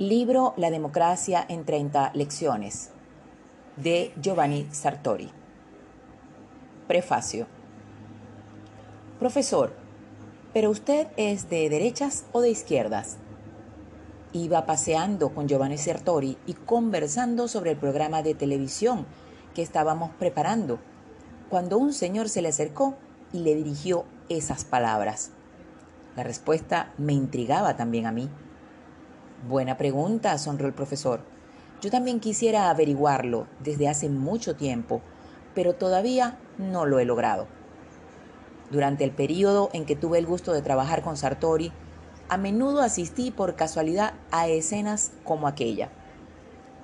Libro La democracia en 30 lecciones de Giovanni Sartori. Prefacio. Profesor, ¿pero usted es de derechas o de izquierdas? Iba paseando con Giovanni Sartori y conversando sobre el programa de televisión que estábamos preparando, cuando un señor se le acercó y le dirigió esas palabras. La respuesta me intrigaba también a mí. Buena pregunta, sonrió el profesor. Yo también quisiera averiguarlo desde hace mucho tiempo, pero todavía no lo he logrado. Durante el periodo en que tuve el gusto de trabajar con Sartori, a menudo asistí por casualidad a escenas como aquella.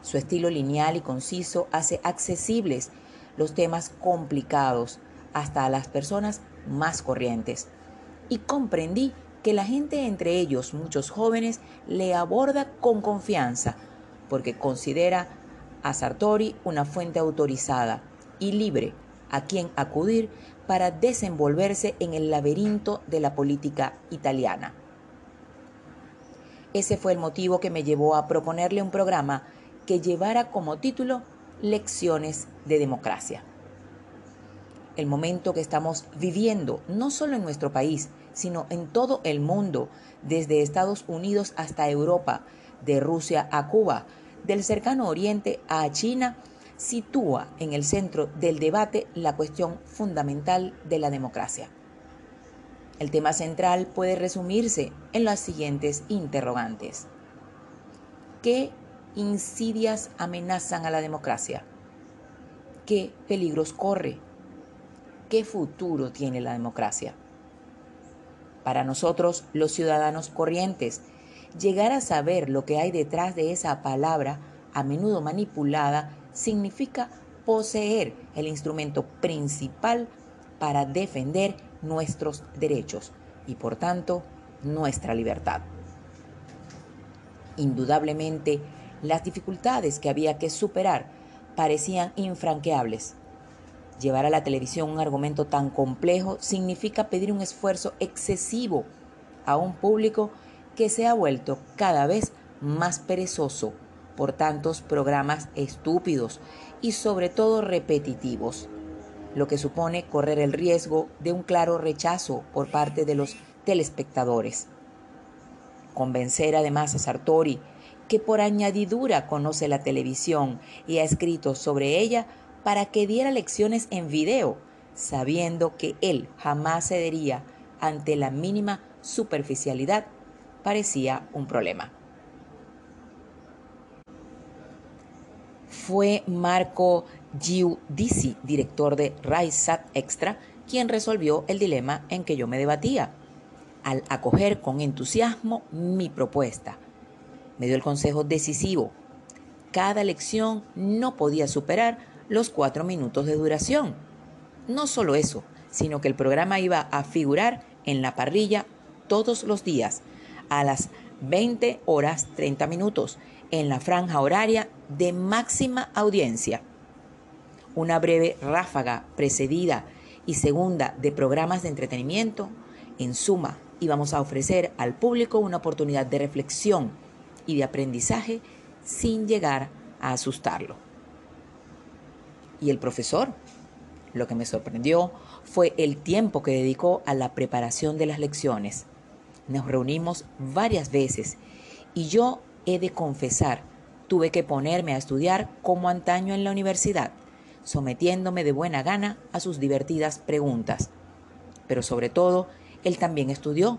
Su estilo lineal y conciso hace accesibles los temas complicados hasta a las personas más corrientes. Y comprendí que la gente, entre ellos muchos jóvenes, le aborda con confianza, porque considera a Sartori una fuente autorizada y libre a quien acudir para desenvolverse en el laberinto de la política italiana. Ese fue el motivo que me llevó a proponerle un programa que llevara como título Lecciones de Democracia. El momento que estamos viviendo, no solo en nuestro país, sino en todo el mundo, desde Estados Unidos hasta Europa, de Rusia a Cuba, del cercano Oriente a China, sitúa en el centro del debate la cuestión fundamental de la democracia. El tema central puede resumirse en las siguientes interrogantes. ¿Qué insidias amenazan a la democracia? ¿Qué peligros corre? ¿Qué futuro tiene la democracia? Para nosotros, los ciudadanos corrientes, llegar a saber lo que hay detrás de esa palabra, a menudo manipulada, significa poseer el instrumento principal para defender nuestros derechos y por tanto nuestra libertad. Indudablemente, las dificultades que había que superar parecían infranqueables. Llevar a la televisión un argumento tan complejo significa pedir un esfuerzo excesivo a un público que se ha vuelto cada vez más perezoso por tantos programas estúpidos y sobre todo repetitivos, lo que supone correr el riesgo de un claro rechazo por parte de los telespectadores. Convencer además a Sartori, que por añadidura conoce la televisión y ha escrito sobre ella, para que diera lecciones en video, sabiendo que él jamás cedería ante la mínima superficialidad, parecía un problema. Fue Marco Giudici, director de RaiSat Extra, quien resolvió el dilema en que yo me debatía, al acoger con entusiasmo mi propuesta. Me dio el consejo decisivo. Cada lección no podía superar los cuatro minutos de duración. No solo eso, sino que el programa iba a figurar en la parrilla todos los días a las 20 horas 30 minutos en la franja horaria de máxima audiencia. Una breve ráfaga precedida y segunda de programas de entretenimiento, en suma, íbamos a ofrecer al público una oportunidad de reflexión y de aprendizaje sin llegar a asustarlo y el profesor. Lo que me sorprendió fue el tiempo que dedicó a la preparación de las lecciones. Nos reunimos varias veces y yo he de confesar, tuve que ponerme a estudiar como antaño en la universidad, sometiéndome de buena gana a sus divertidas preguntas. Pero sobre todo, él también estudió.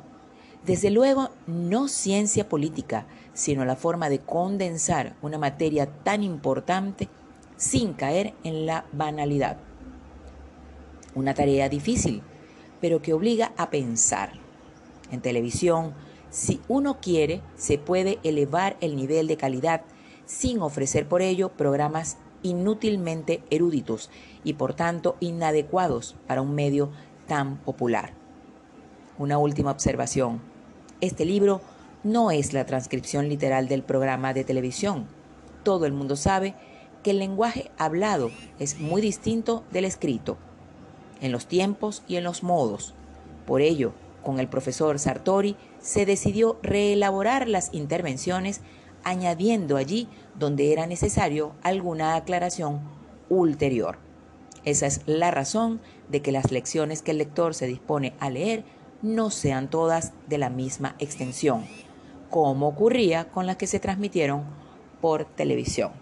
Desde luego, no ciencia política, sino la forma de condensar una materia tan importante sin caer en la banalidad. Una tarea difícil, pero que obliga a pensar. En televisión, si uno quiere, se puede elevar el nivel de calidad sin ofrecer por ello programas inútilmente eruditos y por tanto inadecuados para un medio tan popular. Una última observación. Este libro no es la transcripción literal del programa de televisión. Todo el mundo sabe que el lenguaje hablado es muy distinto del escrito, en los tiempos y en los modos. Por ello, con el profesor Sartori se decidió reelaborar las intervenciones añadiendo allí donde era necesario alguna aclaración ulterior. Esa es la razón de que las lecciones que el lector se dispone a leer no sean todas de la misma extensión, como ocurría con las que se transmitieron por televisión.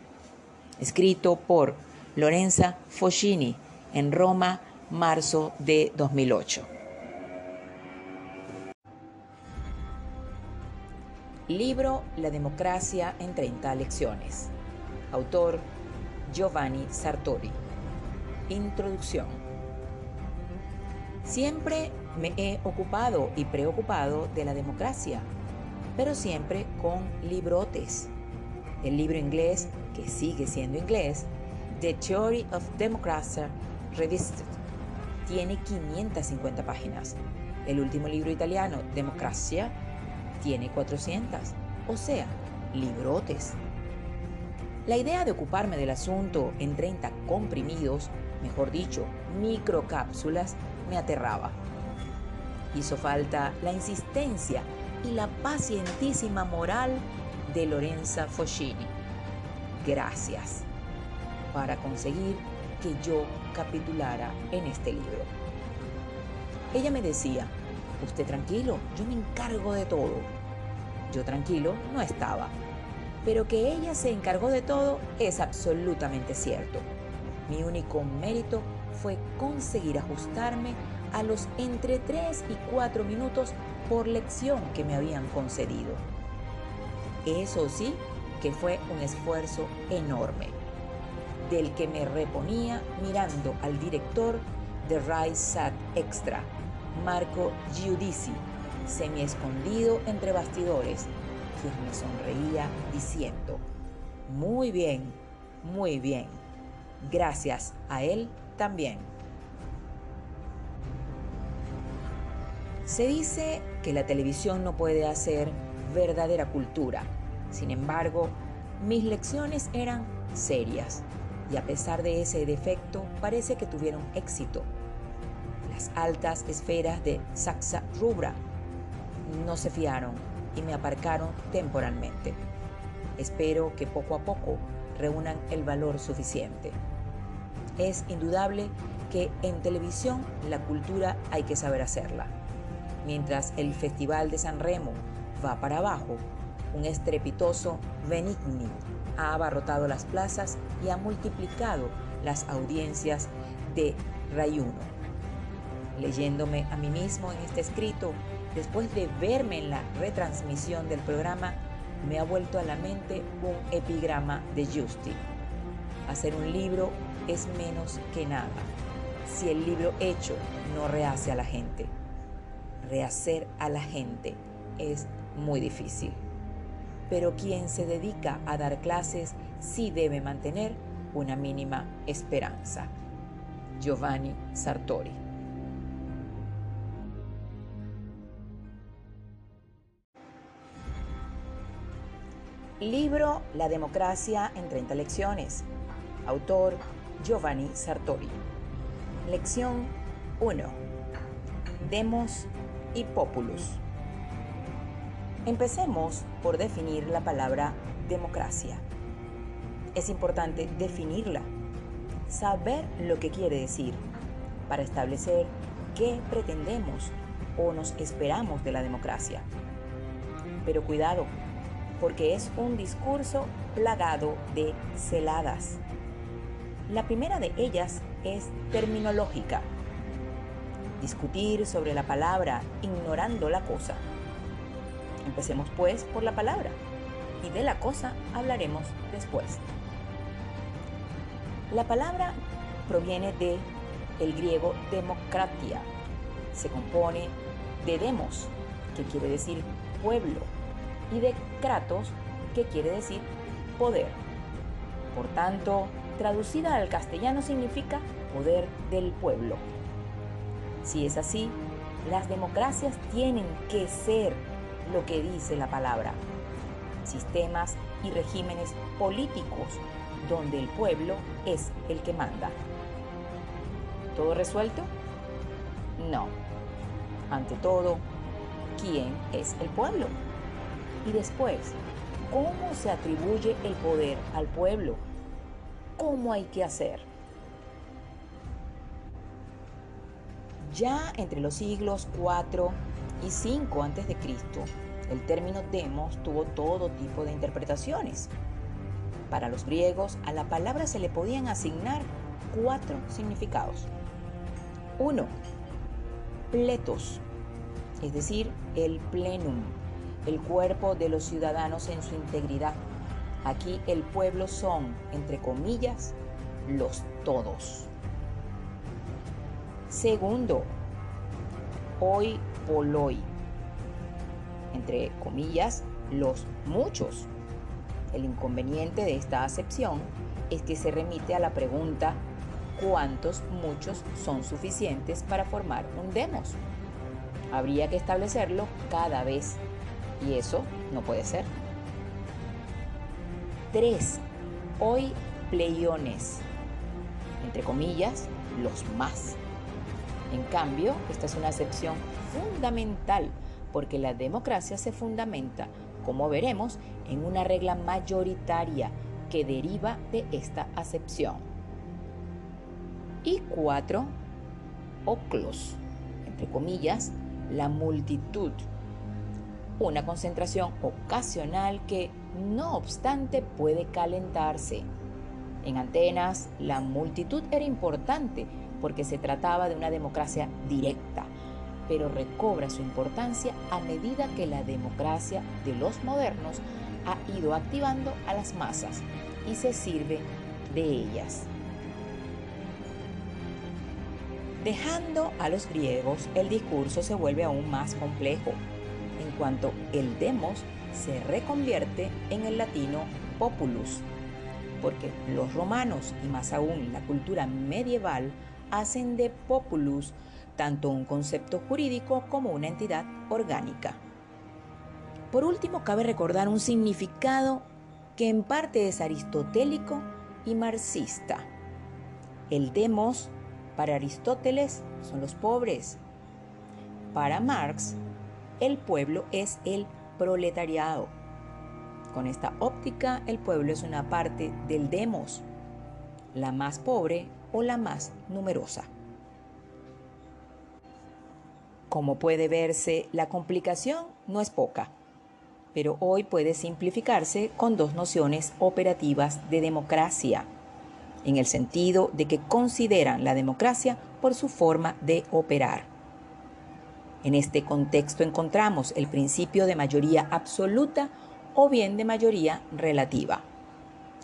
Escrito por Lorenza Foscini en Roma, marzo de 2008. Libro La democracia en 30 lecciones. Autor Giovanni Sartori. Introducción. Siempre me he ocupado y preocupado de la democracia, pero siempre con librotes. El libro inglés, que sigue siendo inglés, The Theory of Democracy Revisited, tiene 550 páginas. El último libro italiano, Democracia, tiene 400, o sea, librotes. La idea de ocuparme del asunto en 30 comprimidos, mejor dicho, microcápsulas, me aterraba. Hizo falta la insistencia y la pacientísima moral de Lorenza Foscini. Gracias para conseguir que yo capitulara en este libro. Ella me decía, usted tranquilo, yo me encargo de todo. Yo tranquilo no estaba, pero que ella se encargó de todo es absolutamente cierto. Mi único mérito fue conseguir ajustarme a los entre 3 y 4 minutos por lección que me habían concedido. Eso sí que fue un esfuerzo enorme, del que me reponía mirando al director de Rise Sat Extra, Marco Giudici, semi escondido entre bastidores, quien me sonreía diciendo, muy bien, muy bien, gracias a él también. Se dice que la televisión no puede hacer verdadera cultura. Sin embargo, mis lecciones eran serias y a pesar de ese defecto parece que tuvieron éxito. Las altas esferas de Saxa Rubra no se fiaron y me aparcaron temporalmente. Espero que poco a poco reúnan el valor suficiente. Es indudable que en televisión la cultura hay que saber hacerla Mientras el Festival de San Remo va para abajo, un estrepitoso Benigni ha abarrotado las plazas y ha multiplicado las audiencias de Rayuno. Leyéndome a mí mismo en este escrito, después de verme en la retransmisión del programa, me ha vuelto a la mente un epigrama de Justi. Hacer un libro es menos que nada, si el libro hecho no rehace a la gente rehacer a la gente es muy difícil. Pero quien se dedica a dar clases sí debe mantener una mínima esperanza. Giovanni Sartori. Libro La democracia en 30 lecciones. Autor Giovanni Sartori. Lección 1. Demos y populus. Empecemos por definir la palabra democracia. Es importante definirla, saber lo que quiere decir para establecer qué pretendemos o nos esperamos de la democracia. Pero cuidado, porque es un discurso plagado de celadas. La primera de ellas es terminológica discutir sobre la palabra ignorando la cosa. Empecemos pues por la palabra y de la cosa hablaremos después. La palabra proviene de el griego democratia. Se compone de demos, que quiere decir pueblo, y de kratos, que quiere decir poder. Por tanto, traducida al castellano significa poder del pueblo. Si es así, las democracias tienen que ser lo que dice la palabra, sistemas y regímenes políticos donde el pueblo es el que manda. ¿Todo resuelto? No. Ante todo, ¿quién es el pueblo? Y después, cómo se atribuye el poder al pueblo, cómo hay que hacer. Ya entre los siglos 4 y 5 a.C., el término demos tuvo todo tipo de interpretaciones. Para los griegos, a la palabra se le podían asignar cuatro significados. 1. Pletos, es decir, el plenum, el cuerpo de los ciudadanos en su integridad. Aquí el pueblo son, entre comillas, los todos. Segundo, hoy poloi, entre comillas, los muchos. El inconveniente de esta acepción es que se remite a la pregunta ¿cuántos muchos son suficientes para formar un demos? Habría que establecerlo cada vez y eso no puede ser. 3. Hoy pleiones, entre comillas, los más. En cambio, esta es una acepción fundamental porque la democracia se fundamenta, como veremos, en una regla mayoritaria que deriva de esta acepción. Y cuatro, oclos, entre comillas, la multitud, una concentración ocasional que, no obstante, puede calentarse. En Atenas, la multitud era importante porque se trataba de una democracia directa, pero recobra su importancia a medida que la democracia de los modernos ha ido activando a las masas y se sirve de ellas. Dejando a los griegos, el discurso se vuelve aún más complejo, en cuanto el demos se reconvierte en el latino populus, porque los romanos y más aún la cultura medieval hacen de populus tanto un concepto jurídico como una entidad orgánica. Por último, cabe recordar un significado que en parte es aristotélico y marxista. El demos para Aristóteles son los pobres. Para Marx, el pueblo es el proletariado. Con esta óptica, el pueblo es una parte del demos, la más pobre o la más numerosa. Como puede verse, la complicación no es poca, pero hoy puede simplificarse con dos nociones operativas de democracia, en el sentido de que consideran la democracia por su forma de operar. En este contexto encontramos el principio de mayoría absoluta o bien de mayoría relativa.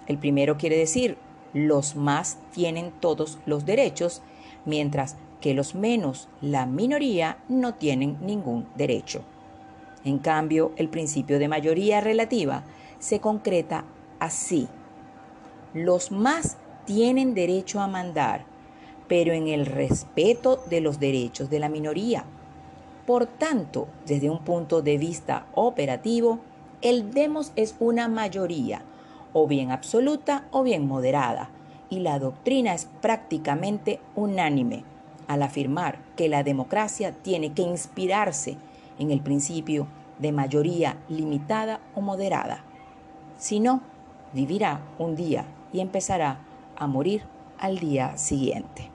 El primero quiere decir los más tienen todos los derechos, mientras que los menos, la minoría, no tienen ningún derecho. En cambio, el principio de mayoría relativa se concreta así. Los más tienen derecho a mandar, pero en el respeto de los derechos de la minoría. Por tanto, desde un punto de vista operativo, el demos es una mayoría, o bien absoluta o bien moderada, y la doctrina es prácticamente unánime al afirmar que la democracia tiene que inspirarse en el principio de mayoría limitada o moderada. Si no, vivirá un día y empezará a morir al día siguiente.